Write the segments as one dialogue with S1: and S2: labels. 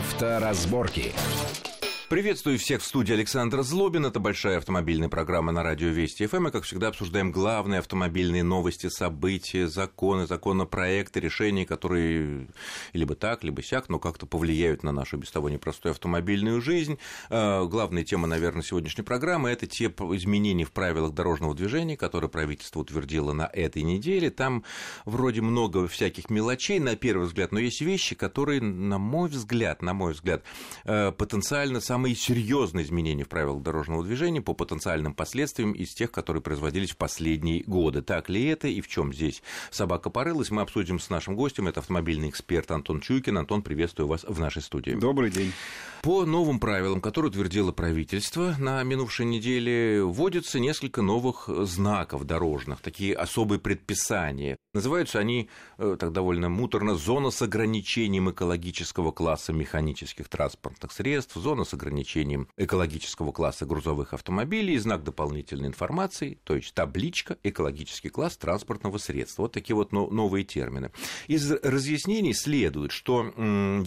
S1: Авторазборки.
S2: Приветствую всех в студии Александра Злобин. Это большая автомобильная программа на радио Вести ФМ. И, как всегда, обсуждаем главные автомобильные новости, события, законы, законопроекты, решения, которые либо так, либо сяк, но как-то повлияют на нашу без того непростую автомобильную жизнь. Э, главная тема, наверное, сегодняшней программы – это те изменения в правилах дорожного движения, которые правительство утвердило на этой неделе. Там вроде много всяких мелочей, на первый взгляд, но есть вещи, которые, на мой взгляд, на мой взгляд, э, потенциально самые самые серьезные изменения в правилах дорожного движения по потенциальным последствиям из тех, которые производились в последние годы. Так ли это и в чем здесь собака порылась, мы обсудим с нашим гостем. Это автомобильный эксперт Антон Чуйкин. Антон, приветствую вас в нашей студии.
S3: Добрый день.
S2: По новым правилам, которые утвердило правительство на минувшей неделе, вводится несколько новых знаков дорожных, такие особые предписания. Называются они э, так довольно муторно «зона с ограничением экологического класса механических транспортных средств», «зона с ограничением экологического класса грузовых автомобилей» и знак дополнительной информации, то есть табличка «экологический класс транспортного средства». Вот такие вот новые термины. Из разъяснений следует, что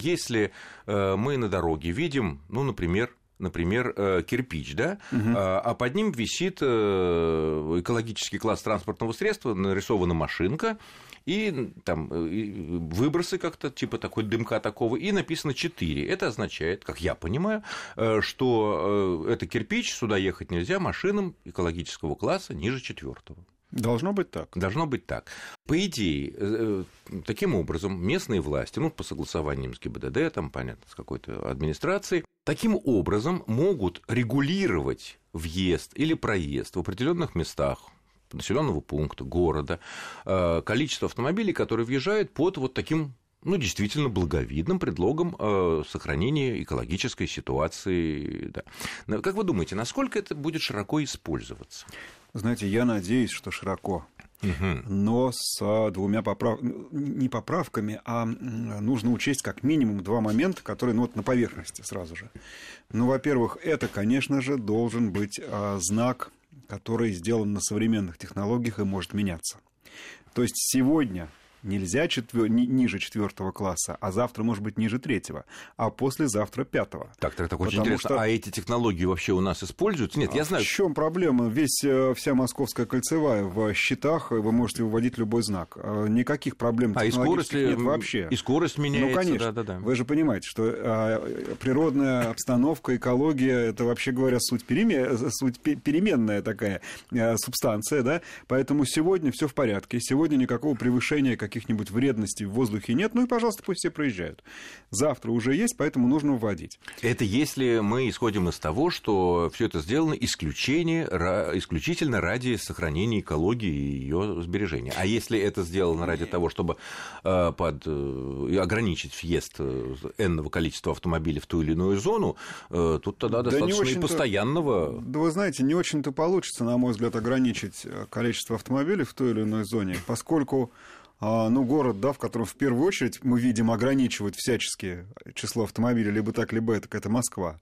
S2: если э, мы на дороге видим, ну, например, например, э, кирпич, да, угу. а под ним висит э, экологический класс транспортного средства, нарисована машинка, и там выбросы как-то, типа такой дымка такого, и написано 4. Это означает, как я понимаю, что это кирпич, сюда ехать нельзя машинам экологического класса ниже четвертого.
S3: Должно быть так.
S2: Должно быть так. По идее, э, э, таким образом, местные власти, ну, по согласованиям с ГИБДД, там, понятно, с какой-то администрацией, таким образом могут регулировать въезд или проезд в определенных местах населенного пункта, города, э, количество автомобилей, которые въезжают под вот таким ну, действительно благовидным предлогом э, сохранения экологической ситуации. Да. Как вы думаете, насколько это будет широко использоваться?
S3: Знаете, я надеюсь, что широко. Но с двумя поправ... не поправками, а нужно учесть как минимум два момента, которые ну, вот на поверхности сразу же. Ну, во-первых, это, конечно же, должен быть знак, который сделан на современных технологиях и может меняться. То есть сегодня нельзя четвер... ниже четвертого класса, а завтра, может быть, ниже третьего, а послезавтра пятого.
S2: Так, так, так, очень интересно. Что... А эти технологии вообще у нас используются? Нет, я а знаю.
S3: В чем проблема? Весь, э, вся московская кольцевая в счетах, вы можете выводить любой знак. Э, никаких проблем
S2: а и скорость
S3: нет вообще.
S2: И скорость меняется.
S3: Ну, конечно. Да, да, да. Вы же понимаете, что а, природная обстановка, экология, это, вообще говоря, суть, перемен... суть переменная такая а, субстанция, да? Поэтому сегодня все в порядке. Сегодня никакого превышения как каких-нибудь вредностей в воздухе нет, ну и, пожалуйста, пусть все проезжают. Завтра уже есть, поэтому нужно вводить.
S2: Это если мы исходим из того, что все это сделано исключение, исключительно ради сохранения экологии и ее сбережения. А если это сделано ради того, чтобы э, под, э, ограничить въезд э, энного количества автомобилей в ту или иную зону, тут тогда да достаточно и постоянного...
S3: Да вы знаете, не очень-то получится, на мой взгляд, ограничить количество автомобилей в той или иной зоне, поскольку ну, город, да, в котором в первую очередь мы видим ограничивать всячески число автомобилей, либо так, либо это, это Москва.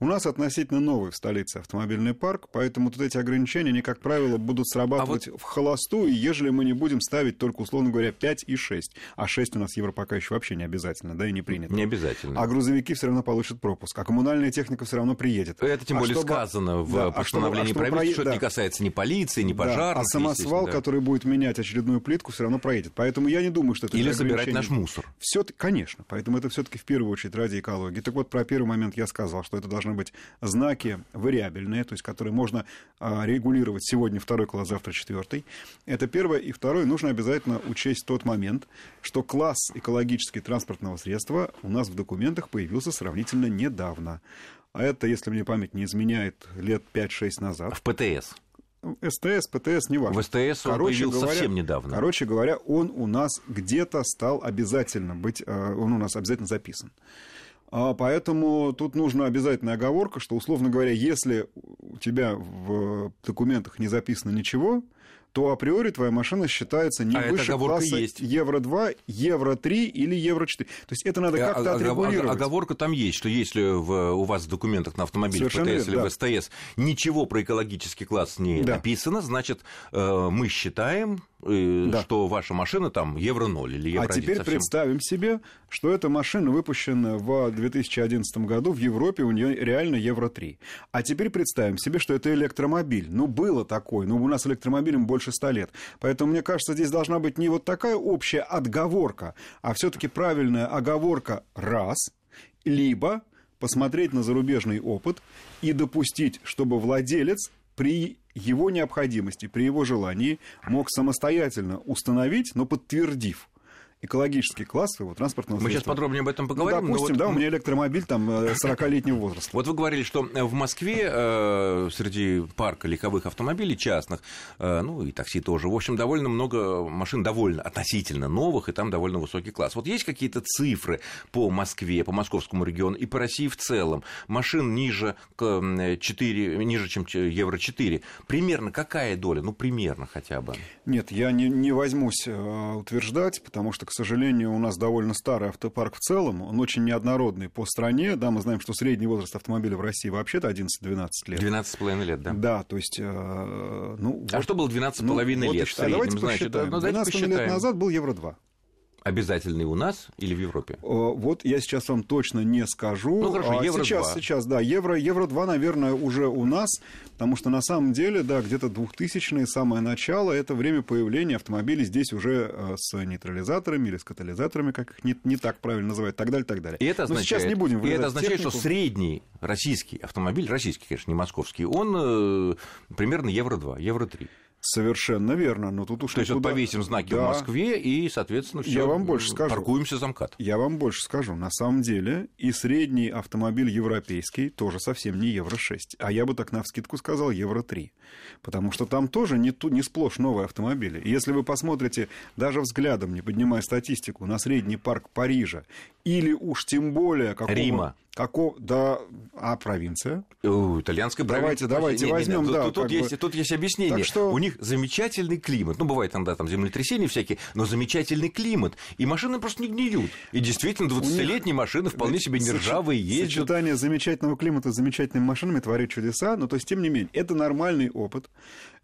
S3: У нас относительно новый в столице автомобильный парк, поэтому тут эти ограничения, они, как правило, будут срабатывать а вот... в холостую, ежели мы не будем ставить только, условно говоря, 5 и 6. А 6 у нас евро пока еще вообще не обязательно, да, и не принято.
S2: Не обязательно.
S3: А грузовики все равно получат пропуск, а коммунальная техника все равно приедет.
S2: Это тем
S3: а
S2: более чтобы... сказано в да, постановлении а чтобы, а правительства, что да. это не касается ни полиции, ни пожарных. Да,
S3: а самосвал, да. который будет менять очередную плитку, все равно проедет. Поэтому я не думаю, что это...
S2: Или забирать наш мусор.
S3: Все, конечно, поэтому это все-таки в первую очередь ради экологии. Так вот, про первый момент я сказал, что это должны быть знаки вариабельные, то есть которые можно а, регулировать сегодня второй класс, завтра четвертый. Это первое. И второе, нужно обязательно учесть тот момент, что класс экологически транспортного средства у нас в документах появился сравнительно недавно. А это, если мне память не изменяет, лет 5-6 назад.
S2: В ПТС.
S3: СТС, ПТС, не важно.
S2: В СТС он короче появился говоря, совсем недавно.
S3: Короче говоря, он у нас где-то стал обязательно быть, э, он у нас обязательно записан. А поэтому тут нужна обязательная оговорка, что, условно говоря, если у тебя в документах не записано ничего, то априори твоя машина считается не а выше класса есть. Евро-2, Евро-3 или Евро-4. То есть это надо э, как-то а, отрегулировать.
S2: Оговорка там есть, что если в, у вас в документах на автомобиле ПТС верно, или да. в СТС ничего про экологический класс не да. написано, значит, э, мы считаем, э, да. что ваша машина там евро 0 или евро
S3: А теперь
S2: совсем...
S3: представим себе, что эта машина выпущена в 2011 году, в Европе у нее реально евро 3. А теперь представим себе, что это электромобиль. Ну, было такое, но у нас электромобилем больше 100 лет. Поэтому, мне кажется, здесь должна быть не вот такая общая отговорка, а все-таки правильная оговорка раз, либо посмотреть на зарубежный опыт и допустить, чтобы владелец при его необходимости, при его желании мог самостоятельно установить, но подтвердив экологический класс своего транспортного
S2: Мы средства. сейчас подробнее об этом поговорим.
S3: Ну, допустим, да, вот... у меня электромобиль там 40-летнего э, возраста.
S2: Вот вы говорили, что в Москве э, среди парка легковых автомобилей частных, э, ну и такси тоже, в общем, довольно много машин довольно относительно новых, и там довольно высокий класс. Вот есть какие-то цифры по Москве, по московскому региону и по России в целом? Машин ниже, 4, ниже чем евро 4. Примерно какая доля? Ну, примерно хотя бы.
S3: Нет, я не, не возьмусь утверждать, потому что, к сожалению, у нас довольно старый автопарк в целом, он очень неоднородный по стране, да, мы знаем, что средний возраст автомобиля в России вообще-то 11-12 лет.
S2: 12,5 лет, да.
S3: Да, то есть, э, ну...
S2: А вот, что было 12,5 ну, лет вот, в среднем?
S3: Давайте значит, посчитаем. Да, ну, 12 лет назад был Евро-2
S2: обязательный у нас или в Европе?
S3: Вот я сейчас вам точно не скажу.
S2: Ну хорошо,
S3: а
S2: евро
S3: сейчас,
S2: 2.
S3: сейчас, да, евро, евро 2, наверное, уже у нас, потому что на самом деле, да, где-то 2000-е, самое начало, это время появления автомобилей здесь уже э, с нейтрализаторами или с катализаторами, как их не, не так правильно называют, так далее, так далее.
S2: И это означает,
S3: Но сейчас не будем
S2: и это означает
S3: технику.
S2: что средний российский автомобиль, российский, конечно, не московский, он э, примерно евро 2, евро 3.
S3: Совершенно верно, но тут уж
S2: То есть вот повесим знаки да. в Москве и, соответственно, все.
S3: Я вам больше скажу.
S2: Паркуемся за МКАД.
S3: Я вам больше скажу. На самом деле и средний автомобиль европейский тоже совсем не евро 6, а я бы так на вскидку сказал евро 3, потому что там тоже не, ту, не сплошь новые автомобили. И если вы посмотрите даже взглядом, не поднимая статистику, на средний парк Парижа или уж тем более какого...
S2: Рима.
S3: Какого, да, а провинция?
S2: У, итальянская
S3: провинция. Давайте, давайте возьмем,
S2: да.
S3: Тут,
S2: тут, есть, бы... тут есть объяснение. Так
S3: что...
S2: У них замечательный климат. Ну, бывает там, да, там землетрясения всякие, но замечательный климат. И машины просто не гниют. И действительно, 20-летние них... машины вполне себе не ржавые, ездят.
S3: Сочетание замечательного климата с замечательными машинами творит чудеса, но то есть, тем не менее, это нормальный опыт.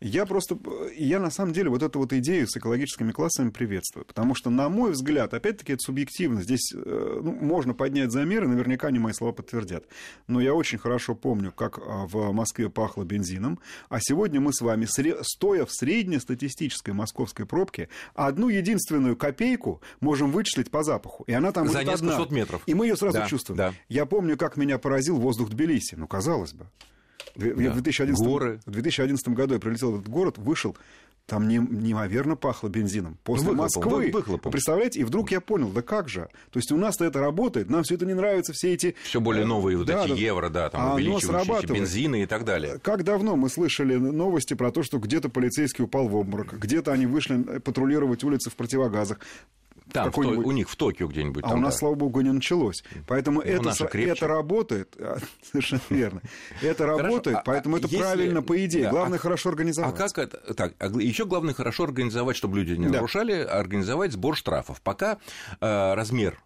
S3: Я просто, я на самом деле вот эту вот идею с экологическими классами приветствую, потому что, на мой взгляд, опять-таки это субъективно, здесь э, ну, можно поднять замеры, наверняка они мои слова подтвердят, но я очень хорошо помню, как а, в Москве пахло бензином, а сегодня мы с вами, стоя в среднестатистической московской пробке, одну единственную копейку можем вычислить по запаху, и она там
S2: За
S3: будет одна.
S2: метров.
S3: И мы ее сразу
S2: да,
S3: чувствуем.
S2: Да.
S3: Я помню, как меня поразил воздух Тбилиси, ну, казалось бы. Да. В, 2011,
S2: Горы.
S3: в 2011 году я прилетел в этот город, вышел, там не, неимоверно пахло бензином. После ну, выхлопом, Москвы.
S2: Выхлопом.
S3: Представляете? И вдруг я понял, да как же? То есть у нас-то это работает, нам все это не нравится, все эти...
S2: Все более новые вот
S3: да,
S2: эти
S3: да,
S2: евро, да, там а увеличивающиеся бензины и так далее.
S3: Как давно мы слышали новости про то, что где-то полицейский упал в обморок, где-то они вышли патрулировать улицы в противогазах.
S2: Там, в у них в Токио где-нибудь.
S3: А
S2: там,
S3: у нас,
S2: да.
S3: слава богу, не началось. Поэтому ну, это, это работает. А, совершенно верно. Это работает, а, поэтому это правильно, по идее. Главное,
S2: а
S3: хорошо организовать.
S2: А как это? Так, еще главное хорошо организовать, чтобы люди не нарушали, организовать сбор штрафов. Пока э, размер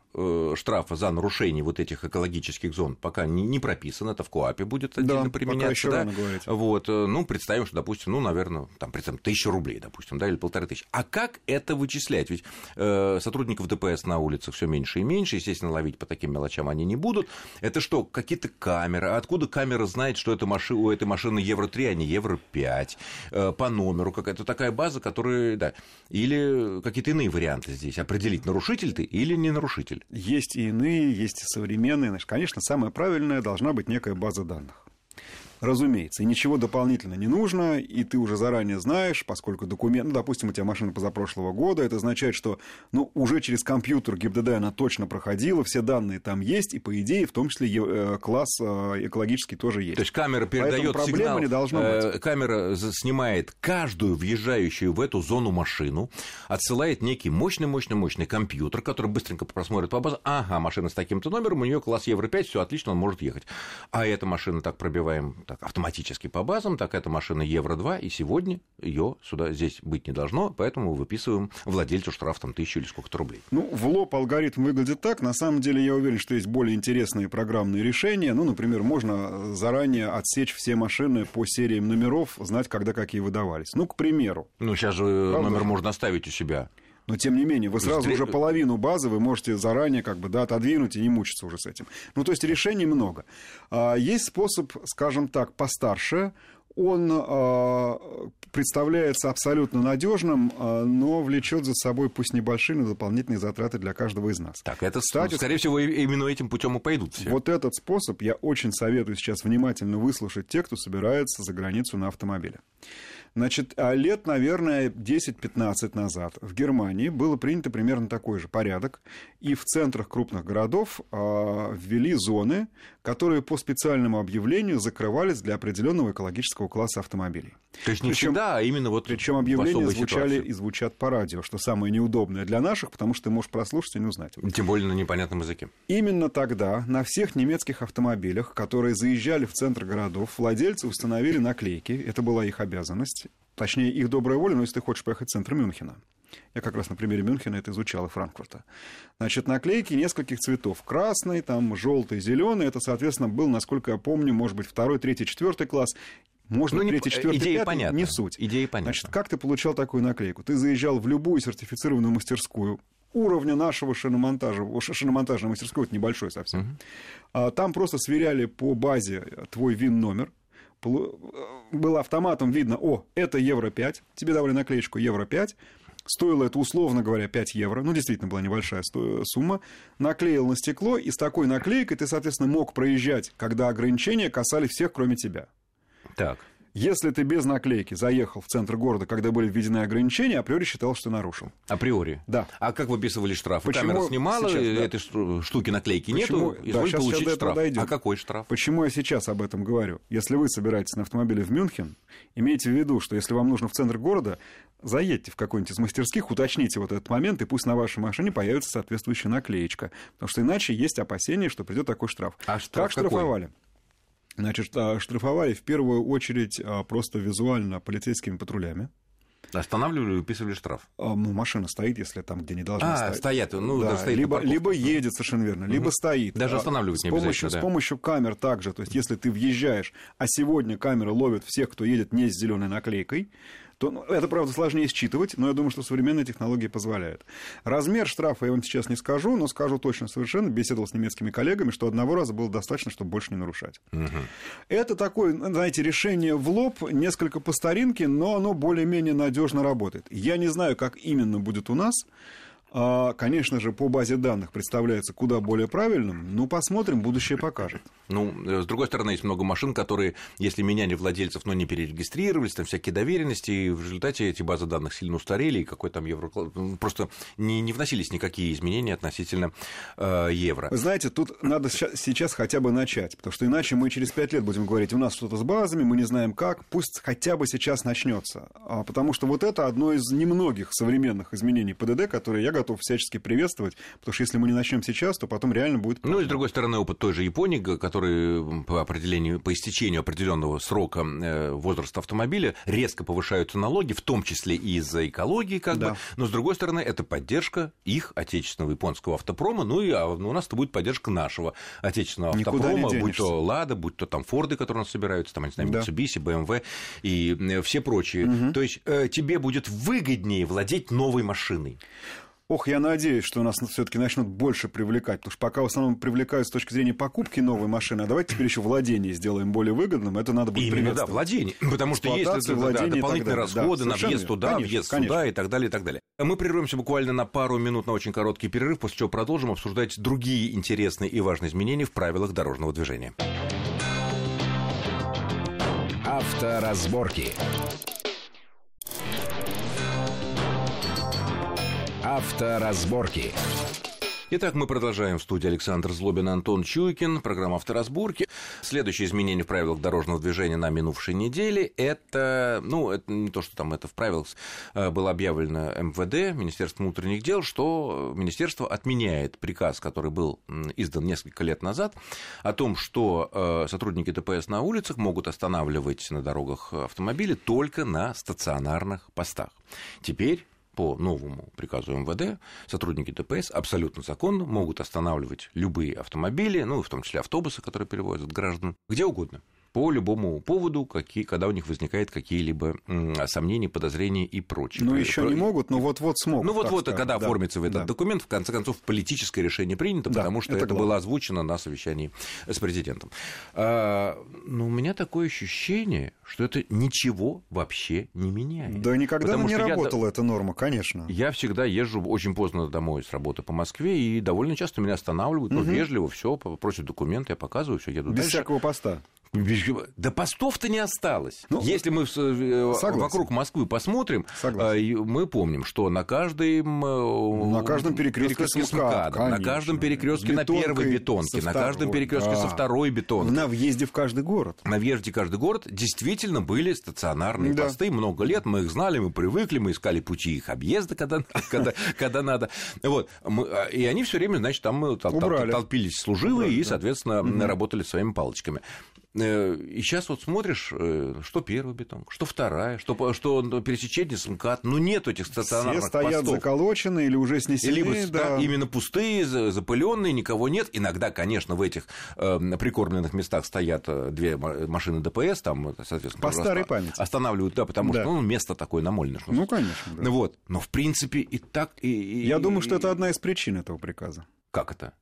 S2: штрафа за нарушение вот этих экологических зон пока не, не прописан, это в КОАПе будет отдельно
S3: да,
S2: применяться. да? Вот, э, ну, представим, что, допустим, ну, наверное, там, представим, тысяча рублей, допустим, да, или полторы тысячи. А как это вычислять? Ведь э, сотрудников ДПС на улицах все меньше и меньше, естественно, ловить по таким мелочам они не будут. Это что, какие-то камеры? Откуда камера знает, что это машина, у этой машины Евро-3, а не Евро-5? Э, по номеру какая-то такая база, которая, да. Или какие-то иные варианты здесь. Определить, нарушитель ты или не нарушитель.
S3: Есть и иные, есть и современные. Конечно, самое правильное должна быть некая база данных. Разумеется, и ничего дополнительно не нужно, и ты уже заранее знаешь, поскольку документ, ну, допустим, у тебя машина позапрошлого года, это означает, что ну, уже через компьютер ГИБДД она точно проходила, все данные там есть, и по идее, в том числе э, класс э, экологический тоже есть.
S2: То есть камера передает сигнал,
S3: не должно
S2: э, быть. камера снимает каждую въезжающую в эту зону машину, отсылает некий мощный-мощный-мощный компьютер, который быстренько просмотрит по базе, ага, машина с таким-то номером, у нее класс Евро 5, все отлично, он может ехать. А эта машина так пробиваем так, автоматически по базам, так это машина Евро-2, и сегодня ее сюда здесь быть не должно, поэтому выписываем владельцу штраф там тысячу или сколько-то рублей.
S3: Ну, в лоб алгоритм выглядит так. На самом деле, я уверен, что есть более интересные программные решения. Ну, например, можно заранее отсечь все машины по сериям номеров, знать, когда какие выдавались. Ну, к примеру.
S2: Ну, сейчас же Правда? номер можно оставить у себя.
S3: Но тем не менее, вы сразу Встр... уже половину базы вы можете заранее как бы, да, отодвинуть и не мучиться уже с этим. Ну, то есть решений много. А, есть способ, скажем так, постарше. Он а, представляется абсолютно надежным, а, но влечет за собой пусть небольшие, но дополнительные затраты для каждого из нас.
S2: Так, это, Кстати, скорее всего, именно этим путем и пойдут все.
S3: Вот этот способ я очень советую сейчас внимательно выслушать тех, кто собирается за границу на автомобиле. Значит, а лет, наверное, 10-15 назад в Германии было принято примерно такой же порядок, и в центрах крупных городов э, ввели зоны, которые по специальному объявлению закрывались для определенного экологического класса автомобилей.
S2: То есть не причем, всегда, а именно вот
S3: Причем объявления звучали ситуации. и звучат по радио, что самое неудобное для наших, потому что ты можешь прослушать и не узнать.
S2: Тем более на непонятном языке.
S3: Именно тогда на всех немецких автомобилях, которые заезжали в центр городов, владельцы установили наклейки, это была их обязанность, точнее их добрая воля, но если ты хочешь поехать в центр Мюнхена. Я как раз на примере Мюнхена это изучал и Франкфурта. Значит, наклейки нескольких цветов. Красный, там, желтый, зеленый. Это, соответственно, был, насколько я помню, может быть, второй, третий, четвертый класс. Можно ну, третий, четвертый, идея пятый, понятна. не суть.
S2: Идея понятна.
S3: Значит, как ты получал такую наклейку? Ты заезжал в любую сертифицированную мастерскую, уровня нашего шиномонтажа, шиномонтажной мастерской, это небольшой совсем. Угу. Там просто сверяли по базе твой ВИН-номер, было автоматом видно, о, это евро 5, тебе давали наклеечку евро 5, Стоило это, условно говоря, 5 евро. Ну, действительно, была небольшая сумма. Наклеил на стекло, и с такой наклейкой ты, соответственно, мог проезжать, когда ограничения касались всех, кроме тебя.
S2: Так.
S3: Если ты без наклейки заехал в центр города, когда были введены ограничения, априори считал, что нарушил.
S2: Априори?
S3: Да.
S2: А как выписывали штраф? Почему... Камера снимала, сейчас, да. этой штуки наклейки Почему... нету, да, получить сейчас штраф. А какой штраф?
S3: Почему я сейчас об этом говорю? Если вы собираетесь на автомобиле в Мюнхен, имейте в виду, что если вам нужно в центр города, заедьте в какой-нибудь из мастерских, уточните вот этот момент, и пусть на вашей машине появится соответствующая наклеечка. Потому что иначе есть опасение, что придет такой штраф.
S2: А штраф
S3: как штрафовали? Значит, а, штрафовали в первую очередь а, просто визуально полицейскими патрулями.
S2: Останавливали и выписывали штраф.
S3: А, ну, машина стоит, если там, где не должна
S2: а,
S3: стоять.
S2: стоят, ну,
S3: да,
S2: стоит
S3: либо, либо едет, совершенно верно, либо угу. стоит.
S2: Даже останавливать
S3: с
S2: не
S3: помощью,
S2: да.
S3: С помощью камер также, то есть если ты въезжаешь, а сегодня камеры ловят всех, кто едет не с зеленой наклейкой, то ну, это, правда, сложнее считывать, но я думаю, что современные технологии позволяют. Размер штрафа я вам сейчас не скажу, но скажу точно совершенно, беседовал с немецкими коллегами, что одного раза было достаточно, чтобы больше не нарушать. Угу. Это такое, знаете, решение в лоб, несколько по старинке, но оно более-менее надежно работает. Я не знаю, как именно будет у нас, конечно же, по базе данных представляется куда более правильным, но посмотрим, будущее покажет.
S2: Ну, э, с другой стороны, есть много машин, которые, если меняли владельцев, но не перерегистрировались, там всякие доверенности, и в результате эти базы данных сильно устарели, и какой там евро... Просто не, не вносились никакие изменения относительно э, евро.
S3: Знаете, тут надо сейчас хотя бы начать, потому что иначе мы через пять лет будем говорить, у нас что-то с базами, мы не знаем как, пусть хотя бы сейчас начнется, а, потому что вот это одно из немногих современных изменений ПДД, которые я готов всячески приветствовать, потому что если мы не начнем сейчас, то потом реально будет...
S2: Ну и с другой стороны, опыт той же Японии, который по определению, по истечению определенного срока э, возраста автомобиля резко повышаются налоги, в том числе и из-за экологии, как да. бы. Но с другой стороны, это поддержка их отечественного японского автопрома, ну и а, у нас это будет поддержка нашего отечественного автопрома, будь то Лада, будь то там Форды, которые у нас собираются, там, не знаю, Mitsubishi, да. BMW и э, все прочие. Угу. То есть э, тебе будет выгоднее владеть новой машиной.
S3: Ох, я надеюсь, что нас все-таки начнут больше привлекать, потому что пока в основном привлекают с точки зрения покупки новой машины, а давайте теперь еще владение сделаем более выгодным, это надо будет
S2: Именно, да, владение, потому что есть да, дополнительные расходы да, на въезд туда, конечно, въезд конечно. сюда и так далее, и так далее. Мы прервемся буквально на пару минут на очень короткий перерыв, после чего продолжим обсуждать другие интересные и важные изменения в правилах дорожного движения.
S1: Авторазборки. Авторазборки.
S2: Итак, мы продолжаем в студии Александр Злобин, Антон Чуйкин, программа «Авторазборки». Следующее изменение в правилах дорожного движения на минувшей неделе – это, ну, это не то, что там это в правилах э, было объявлено МВД, Министерством внутренних дел, что министерство отменяет приказ, который был издан несколько лет назад, о том, что э, сотрудники ДПС на улицах могут останавливать на дорогах автомобили только на стационарных постах. Теперь по новому приказу МВД сотрудники ДПС абсолютно законно могут останавливать любые автомобили, ну, в том числе автобусы, которые перевозят граждан, где угодно по любому поводу, какие, когда у них возникают какие-либо сомнения, подозрения и прочее.
S3: Ну, еще Про... не могут, но вот-вот смогут.
S2: Ну, вот-вот, когда да. оформится в этот да. документ, в конце концов, политическое решение принято, да, потому что это, это было озвучено на совещании с президентом. А, но у меня такое ощущение, что это ничего вообще не меняет.
S3: Да никогда потому не работала я... эта норма, конечно.
S2: Я всегда езжу очень поздно домой с работы по Москве, и довольно часто меня останавливают, угу. ну, вежливо, все, просят документы, я показываю, все, еду
S3: Без
S2: дальше.
S3: всякого поста.
S2: Да постов-то не осталось. Ну, Если мы э, согласен. вокруг Москвы посмотрим, согласен. Э, мы помним, что на каждом,
S3: на каждом перекрестке, с МКАД,
S2: на каждом перекрестке на первой бетонке, на каждом перекрестке да. со второй бетонки.
S3: На въезде в каждый город.
S2: На въезде в каждый город действительно были стационарные да. посты. Много лет мы их знали, мы привыкли, мы искали пути их объезда, когда, когда, когда надо. Вот. А, и они все время, значит, там э, толпились служивые и, соответственно, работали своими палочками. Э, и сейчас вот смотришь, э, что первая бетонка, что вторая, что, что пересечение с МКАД. Ну, нет этих стационарных
S3: Все стоят
S2: постов.
S3: заколочены или уже снесены.
S2: Либо да. именно пустые, запыленные, никого нет. Иногда, конечно, в этих э, прикормленных местах стоят э, две машины ДПС, там, соответственно...
S3: По старой памяти.
S2: Останавливают, да, потому да. что ну, место такое намольное.
S3: Ну, конечно. Да.
S2: Вот. Но, в принципе, и так... И, и,
S3: Я и, думаю, что это одна из причин этого приказа.
S2: Как это?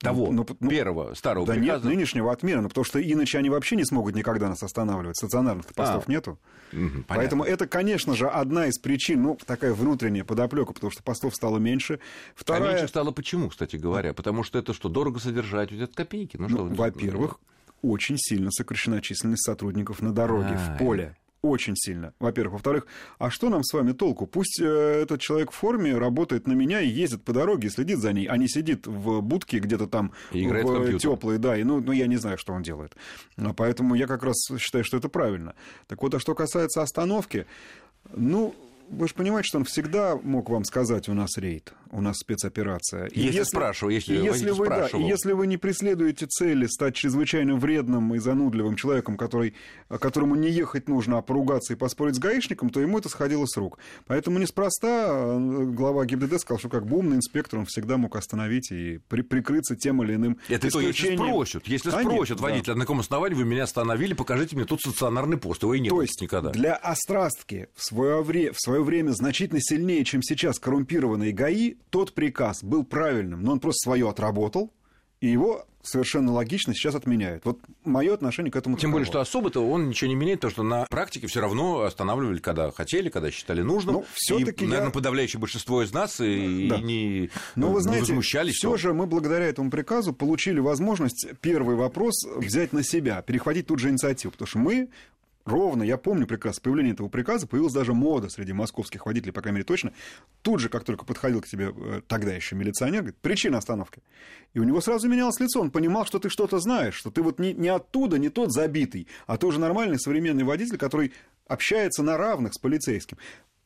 S2: Того ну, ну, первого старого
S3: да
S2: приказа.
S3: нет нынешнего отмены, потому что иначе они вообще не смогут никогда нас останавливать. Стационарных постов а, нету. Угу, Поэтому это, конечно же, одна из причин, ну, такая внутренняя подоплека, потому что постов стало меньше.
S2: Вторая... А меньше стало почему, кстати говоря? Потому что это что, дорого содержать, ведь это копейки. Ну, ну,
S3: во-первых, очень сильно сокращена численность сотрудников на дороге, а, в поле очень сильно, во-первых. Во-вторых, а что нам с вами толку? Пусть э, этот человек в форме работает на меня и ездит по дороге, и следит за ней, а не сидит в будке где-то там
S2: и в,
S3: в теплой, да, и ну, ну я не знаю, что он делает. А поэтому я как раз считаю, что это правильно. Так вот, а что касается остановки, ну, вы же понимаете, что он всегда мог вам сказать, у нас рейд, у нас спецоперация.
S2: И если, если спрашиваю, если,
S3: если вы, да, и если вы не преследуете цели стать чрезвычайно вредным и занудливым человеком, который, которому не ехать нужно, а поругаться и поспорить с гаишником, то ему это сходило с рук. Поэтому неспроста э, глава ГИБДД сказал, что как бы умный инспектор он всегда мог остановить и при, прикрыться тем или иным
S2: Это исключением. то, если спросят, если а спросят нет, водителя, да. на каком основании вы меня остановили, покажите мне тут стационарный пост, его и нет
S3: то есть
S2: никогда.
S3: для острастки в свое, вре- в свое свое время значительно сильнее, чем сейчас коррумпированные ГАИ, тот приказ был правильным, но он просто свое отработал, и его совершенно логично сейчас отменяют. Вот мое отношение к этому.
S2: Тем более, что особо-то он ничего не меняет, потому что на практике все равно останавливали, когда хотели, когда считали нужным. Но все-таки и, я... наверное, подавляющее большинство из нас и, да. не,
S3: Но, вы знаете,
S2: не возмущались.
S3: Все же мы благодаря этому приказу получили возможность первый вопрос взять на себя, перехватить тут же инициативу, потому что мы ровно, я помню прекрасно, появление этого приказа, появилась даже мода среди московских водителей, по крайней мере, точно. Тут же, как только подходил к тебе э, тогда еще милиционер, говорит, причина остановки. И у него сразу менялось лицо, он понимал, что ты что-то знаешь, что ты вот не, не оттуда, не тот забитый, а ты уже нормальный современный водитель, который общается на равных с полицейским.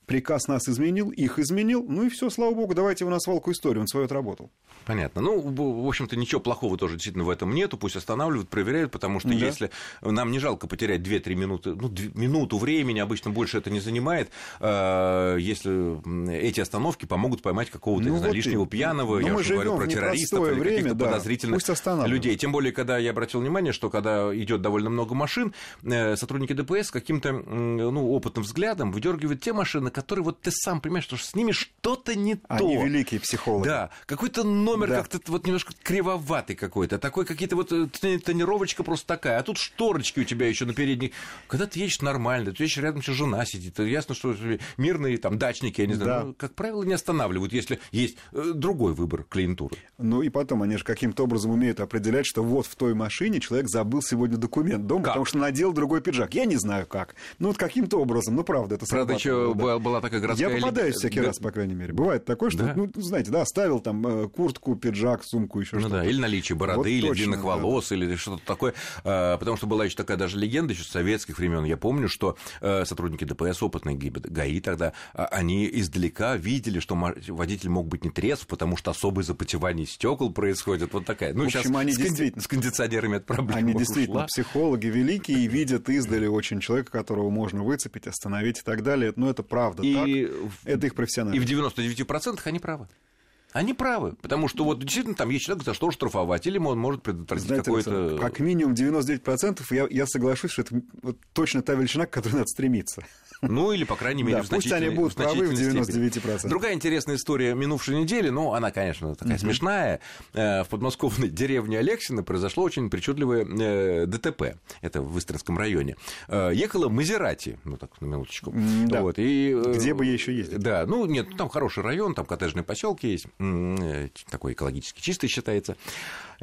S3: Приказ нас изменил, их изменил, ну и все, слава богу, давайте у нас свалку историю, он свою отработал.
S2: Понятно. Ну, в общем-то, ничего плохого тоже действительно в этом нету. Пусть останавливают, проверяют, потому что да. если нам не жалко потерять 2-3 минуты, ну, минуту времени, обычно больше это не занимает, а, если эти остановки помогут поймать какого-то, ну, вот лишнего и... пьяного,
S3: ну,
S2: я
S3: уже говорю про террористов или каких-то да.
S2: подозрительных людей. Тем более, когда я обратил внимание, что когда идет довольно много машин, э, сотрудники ДПС каким-то ну, опытным взглядом выдергивают те машины, которые вот ты сам понимаешь, что с ними что-то не
S3: Они
S2: то.
S3: Они великие психологи.
S2: Да, какой-то номер да. как-то вот немножко кривоватый какой-то, такой какие-то вот э, тонировочка просто такая, а тут шторочки у тебя еще на передней. Когда ты едешь нормально, ты едешь рядом, что жена сидит, ясно, что мирные там дачники, я не знаю, да. ну, как правило, не останавливают, если есть э, другой выбор клиентуры.
S3: Ну и потом они же каким-то образом умеют определять, что вот в той машине человек забыл сегодня документ дома, как? потому что надел другой пиджак. Я не знаю как. Ну вот каким-то образом, ну правда, это
S2: Правда, еще была такая городская...
S3: Я попадаюсь всякий раз, по крайней мере. Бывает такое, что, ну, знаете, да, оставил там э, куртку, пиджак, сумку, еще что-то. Ну да,
S2: или наличие бороды, или длинных волос, или что-то такое. А, потому что была еще такая даже легенда еще с советских времен. Я помню, что э, сотрудники ДПС, опытные ГАИ тогда, а, они издалека видели, что водитель мог быть не трезв, потому что особое запотевание стекол происходит. Вот такая. Ну,
S3: в общем, сейчас они с, действительно...
S2: с кондиционерами это проблема
S3: Они действительно ушла. психологи великие и видят издали очень человека, которого можно выцепить, остановить и так далее. Но это правда и... так. Это их профессионально.
S2: И в 99% они правы. Они правы, потому что вот действительно там есть человек, за что штрафовать, или он может предотвратить какой-то...
S3: Как минимум 99% я, я соглашусь, что это вот точно та величина, к которой надо стремиться.
S2: Ну, или, по крайней мере,
S3: да, в пусть они будут правы в 99%.
S2: Степени. Другая интересная история минувшей недели, ну, она, конечно, такая uh-huh. смешная. Э, в подмосковной деревне Алексина произошло очень причудливое э, ДТП. Это в Истринском районе. Э, ехала Мазерати, ну, так, на минуточку.
S3: Да. Вот, и, Где бы ей еще ездить?
S2: Да, ну, нет, там хороший район, там коттеджные поселки есть, такой экологически чистый считается.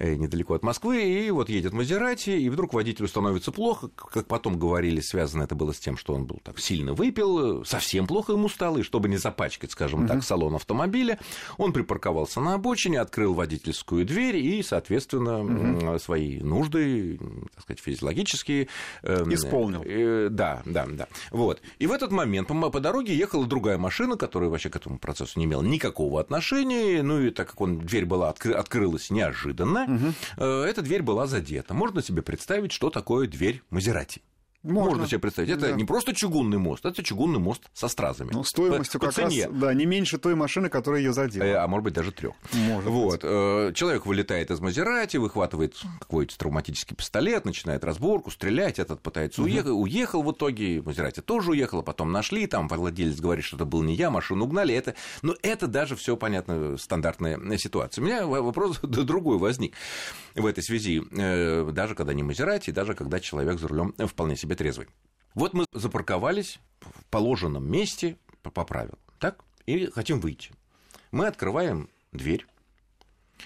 S2: Э, недалеко от Москвы, и вот едет Мазерати, и вдруг водителю становится плохо, как потом говорили, связано это было с тем, что он был так сильно выпил, совсем плохо ему стало, и чтобы не запачкать, скажем так, салон автомобиля, он припарковался на обочине, открыл водительскую дверь и, соответственно, свои нужды, так сказать, физиологические...
S3: Эм, Исполнил.
S2: Э, да, да, да. Вот. И в этот момент по, по дороге ехала другая машина, которая вообще к этому процессу не имела никакого отношения, ну и так как он, дверь была откры, открылась неожиданно, угу. эта дверь была задета. Можно себе представить, что такое дверь Мазерати. Можно. Можно себе представить. Это да. не просто чугунный мост, это чугунный мост со стразами.
S3: Ну, стоимостью по, как по цене. раз, да, не меньше той машины, которая ее задела.
S2: Э, а может быть, даже трех. Вот. Быть. Э, человек вылетает из Мазерати, выхватывает какой-то травматический пистолет, начинает разборку, стрелять, этот пытается угу. уехать, уехал в итоге, Мазерати тоже уехал, потом нашли, там владелец говорит, что это был не я, машину угнали. Это... Но это даже все понятно, стандартная ситуация. У меня вопрос другой возник в этой связи, э, даже когда не Мазерати, даже когда человек за рулем вполне себе трезвый. Вот мы запарковались в положенном месте по правилам, так, и хотим выйти. Мы открываем дверь,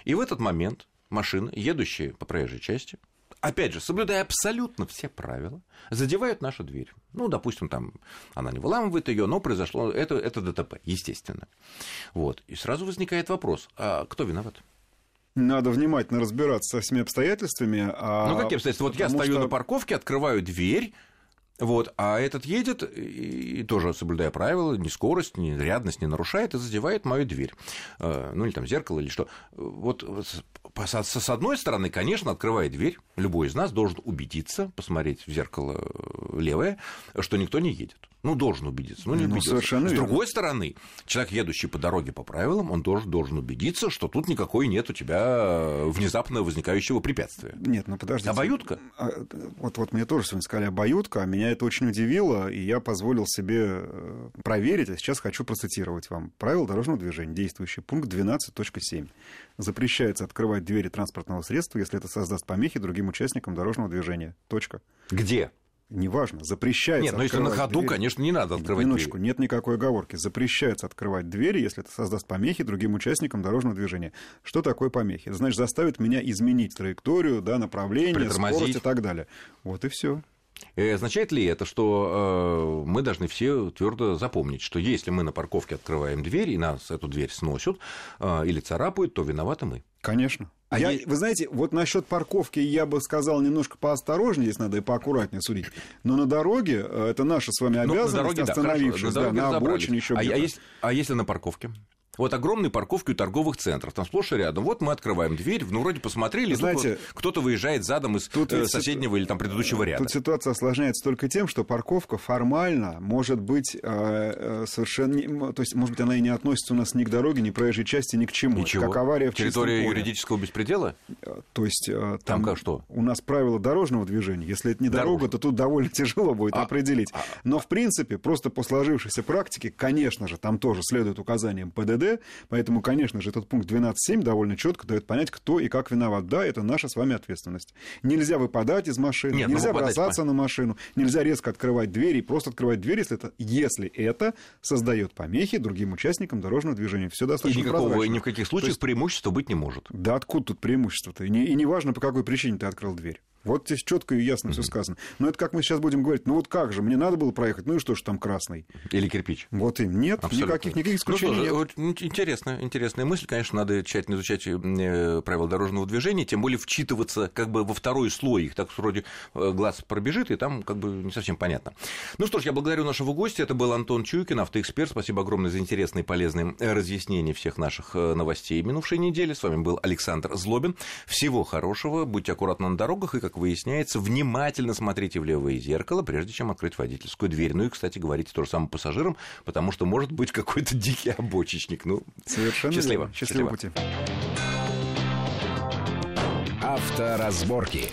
S2: и в этот момент машины, едущие по проезжей части, опять же, соблюдая абсолютно все правила, задевают нашу дверь. Ну, допустим, там она не выламывает ее, но произошло это, это ДТП, естественно. Вот. И сразу возникает вопрос, а кто виноват?
S3: Надо внимательно разбираться со всеми обстоятельствами.
S2: А... Ну, какие обстоятельства? Вот я стою что... на парковке, открываю дверь, вот, а этот едет, и тоже соблюдая правила, ни скорость, ни рядность не нарушает, и задевает мою дверь. Э, ну, или там зеркало, или что. Вот с одной стороны, конечно, открывая дверь, любой из нас должен убедиться, посмотреть в зеркало э, левое, что никто не едет. Ну, должен убедиться. Ну, не ну, убедился. Совершенно С верно. другой стороны, человек, едущий по дороге по правилам, он должен, должен убедиться, что тут никакой нет у тебя внезапно возникающего препятствия.
S3: Нет, ну подождите.
S2: Обоюдка?
S3: А, вот, вот мне тоже сегодня сказали обоюдка, а меня это очень удивило, и я позволил себе э, проверить, а сейчас хочу процитировать вам. Правила дорожного движения, действующий пункт 12.7. Запрещается открывать двери транспортного средства, если это создаст помехи другим участникам дорожного движения. Точка.
S2: Где?
S3: Неважно, запрещается
S2: Нет, но если на ходу, двери. конечно, не надо открывать
S3: Минуточку,
S2: двери.
S3: нет никакой оговорки. Запрещается открывать двери, если это создаст помехи другим участникам дорожного движения. Что такое помехи? Это значит, заставит меня изменить траекторию, да, направление, скорость и так далее. Вот и все.
S2: Э, означает ли это, что э, мы должны все твердо запомнить, что если мы на парковке открываем дверь и нас эту дверь сносят э, или царапают, то виноваты мы?
S3: Конечно. А я, Вы знаете, вот насчет парковки я бы сказал немножко поосторожнее, здесь надо и поаккуратнее судить. Но на дороге это наша с вами обязанность, ну, на дороге, остановившись, да, хорошо, на, да, на обочине еще
S2: а, а, есть, а если на парковке? Вот огромные парковки у торговых центров, там сплошь и рядом. Вот мы открываем дверь, ну, вроде посмотрели, Знаете, вот кто-то выезжает задом из тут э, соседнего или там предыдущего ряда.
S3: Тут ситуация осложняется только тем, что парковка формально может быть э, э совершенно... То есть, может быть, она и не относится у нас ни к дороге, ни к проезжей части, ни к чему.
S2: Ничего. Как авария в Территория юридического беспредела?
S3: Э, то есть... Э,
S2: там, там как что?
S3: У нас правила дорожного движения. Если это не Дорожно. дорога, то тут довольно тяжело будет а, определить. А, Но, в принципе, просто по сложившейся практике, конечно же, там тоже следует указаниям ПДД, поэтому конечно же, этот пункт 12.7 довольно четко дает понять, кто и как виноват. Да, это наша с вами ответственность. Нельзя выпадать из машины, Нет, ну, нельзя бросаться на машину, нельзя резко открывать двери, просто открывать двери, если это, если это создает помехи другим участникам дорожного движения. Все достаточно
S2: и никакого, прозрачно. ни в каких случаях есть, преимущества быть не может.
S3: Да откуда тут преимущество-то? И не, и по какой причине ты открыл дверь. Вот здесь четко и ясно все сказано. Но это как мы сейчас будем говорить, ну вот как же, мне надо было проехать, ну и что ж там красный?
S2: Или кирпич.
S3: Вот и нет, Абсолютно. никаких, никаких исключений ну,
S2: что, нет. Интересная, интересная мысль, конечно, надо тщательно изучать э, правила дорожного движения, тем более вчитываться как бы во второй слой, их так вроде э, глаз пробежит, и там как бы не совсем понятно. Ну что ж, я благодарю нашего гостя, это был Антон Чуйкин, автоэксперт, спасибо огромное за интересные и полезные разъяснения всех наших новостей минувшей недели. С вами был Александр Злобин. Всего хорошего, будьте аккуратны на дорогах и, как выясняется, внимательно смотрите в левое зеркало, прежде чем открыть водительскую дверь. Ну и, кстати, говорите то же самое пассажирам, потому что может быть какой-то дикий обочечник. Ну,
S3: Совершенно
S2: счастливо.
S3: Счастливо пути.
S1: Авторазборки.